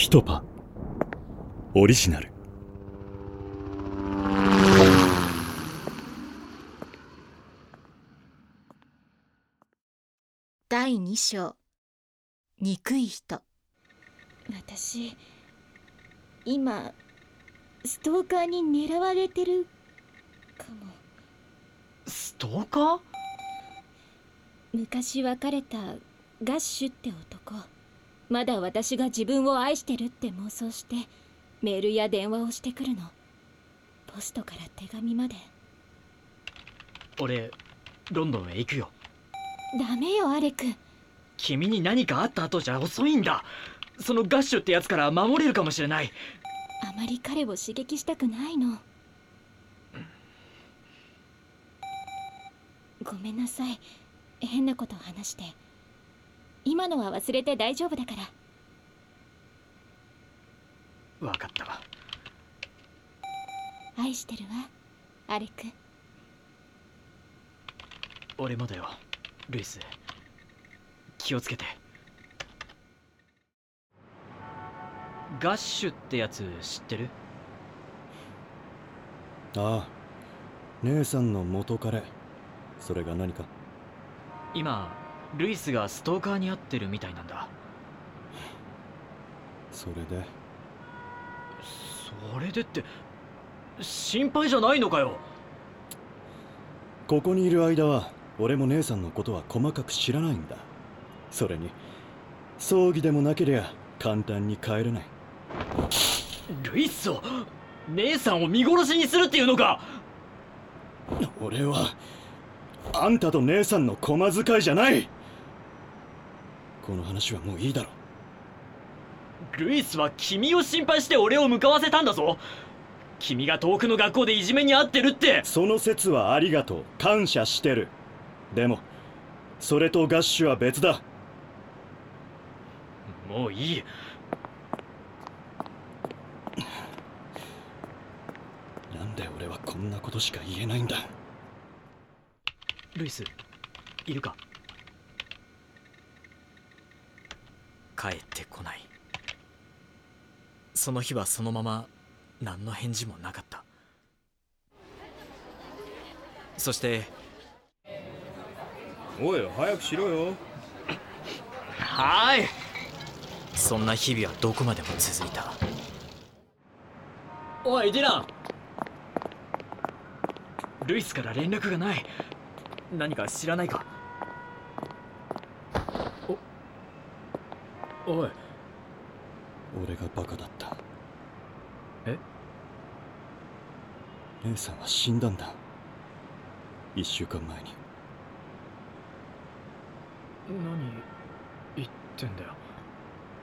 ピトパ。オリジナル。第2章。憎い人。私今ストーカーに狙われてるかも。ストーカー？昔別れたガッシュって男まだ私が自分を愛してるって妄想してメールや電話をしてくるの。ポストから手紙まで。俺ロンドンへ行くよ。ダメよアレク。君に何かあった後じゃ遅いんだ。そのガッシュってやつから守れるかもしれない。あまり彼を刺激したくないの。ごめんなさい。変なこと話して今のは忘れて大丈夫だから。分かったわ。愛してるわアレク。俺もだよルイス。気をつけて。ガッシュってやつ知ってる？ああ姉さんの元彼。それが何か？今ルイスがストーカーに遭ってるみたいなんだ。それで？それでって心配じゃないのかよ。ここにいる間は俺も姉さんのことは細かく知らないんだ。それに葬儀でもなけりゃ簡単に帰れない。ルイスを姉さんを見殺しにするっていうのか。俺はあんたと姉さんの駒遣いじゃないこの話はもういいだろルイスは君を心配して俺を向かわせたんだぞ。君が遠くの学校でいじめに遭ってるって。その説はありがとう。感謝してる。でもそれとガッシュは別だ。もういい。なんで俺はこんなことしか言えないんだ。ルイスいるか？帰ってこない。その日はそのまま何の返事もなかった。そしておい早くしろよ。はーい。そんな日々はどこまでも続いた。おいディランルイスから連絡がない。何か知らないか？おおい。俺がバカだった。え？姉さんは死んだんだ。一週間前に。何言ってんだよ。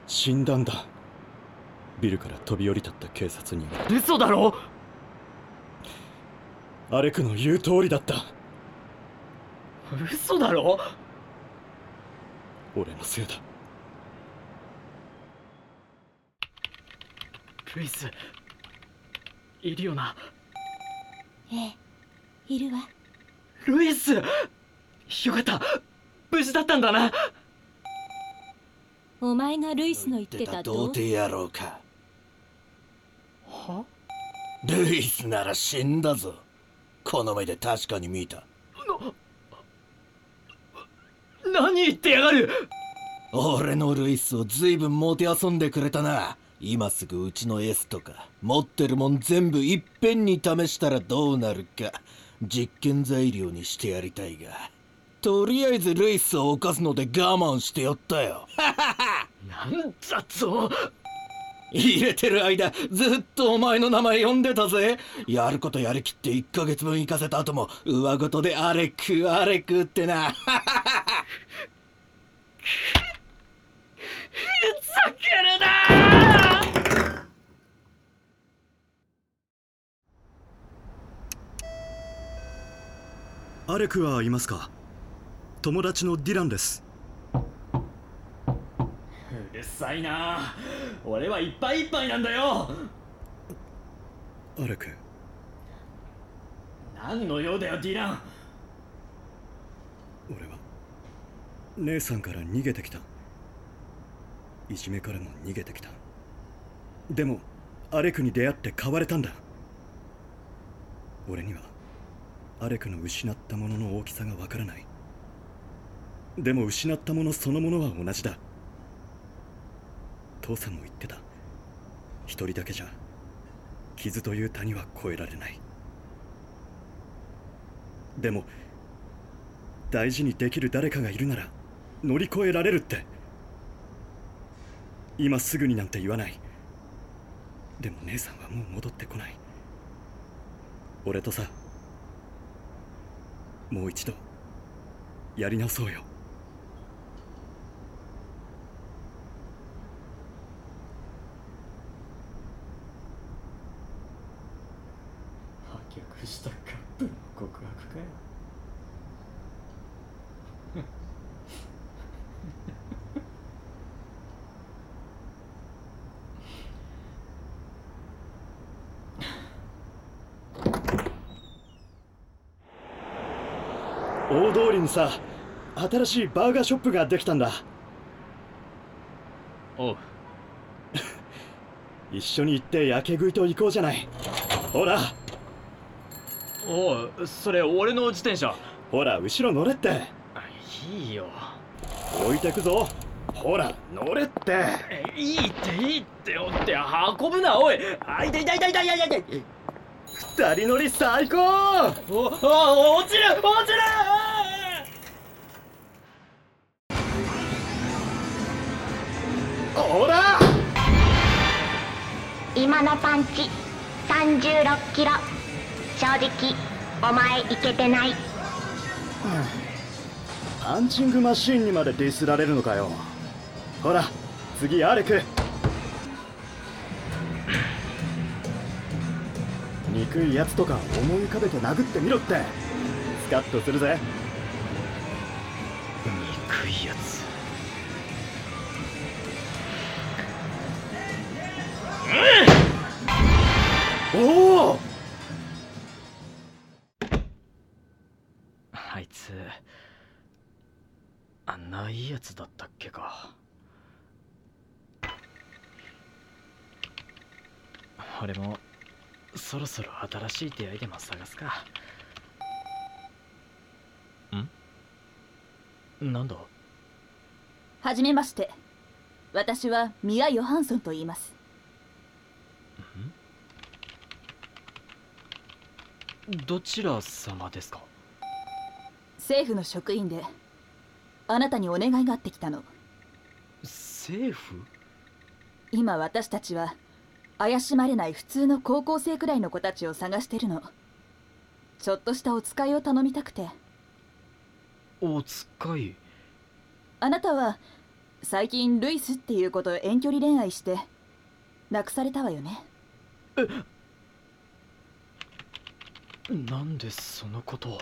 死んだんだ。ビルから飛び降りたった警察には嘘だろ？アレクの言う通りだった。嘘だろ？俺のせいだルイスいるよなええいるわ。ルイスよかった。無事だったんだな。お前がルイスの言ってた童貞野郎か。は？ルイスなら死んだぞ。この目で確かに見た。何言ってやがる。俺のルイスをずいぶんもてあそんでくれたな今すぐうちの S とか持ってるもん全部いっぺんに試したらどうなるか実験材料にしてやりたいが。とりあえずルイスを犯すので我慢してやったよ。なんだと入れてる間ずっとお前の名前呼んでたぜ。やることやりきって1ヶ月分行かせた後も上ごとでアレックアレックってなふざけるなアレクはいますか。友達のディランです。うるさいな。俺はいっぱいいっぱいなんだよ。アレク何の用だよディラン。俺は姉さんから逃げてきた。いじめからも逃げてきた。でもアレクに出会って変われたんだ。俺にはアレクの失ったものの大きさがわからない。でも失ったものそのものは同じだ。父さんも言ってた。一人だけじゃ傷という谷は越えられない。でも大事にできる誰かがいるなら乗り越えられるって。今すぐになんて言わない。でも姉さんはもう戻ってこない。俺とさもう一度やり直そうよ。破局したカップの告白かよ。大通りにさ新しいバーガーショップができたんだ。おう。一緒に行って焼け食いと行こうじゃない。ほら。おうそれ俺の自転車。ほら後ろ乗れって。あいいよ。置いてくぞ。ほら乗れって。えいいっていいっておって運ぶなおい。あいたいたいたいたいたいたい。二人乗り最高。おお落ちる落ちるほら今のパンチ36キロ。正直お前いけてない。パンチングマシーンにまでディスられるのかよ。ほら次アレク。憎いやつとか思い浮かべて殴ってみろって。スカッとするぜ。憎いやつおおあいつあんないいやつだったっけか。俺もそろそろ新しい出会いでも探すか。ん？なんだ？はじめまして。私はミア・ヨハンソンと言いますどちら様ですか？政府の職員であなたにお願いがあってきたの。政府？今私たちは怪しまれない普通の高校生くらいの子たちを探してるの。ちょっとしたお使いを頼みたくて。お使い？あなたは最近ルイスっていう子と遠距離恋愛して亡くされたわよねなんでそのことを。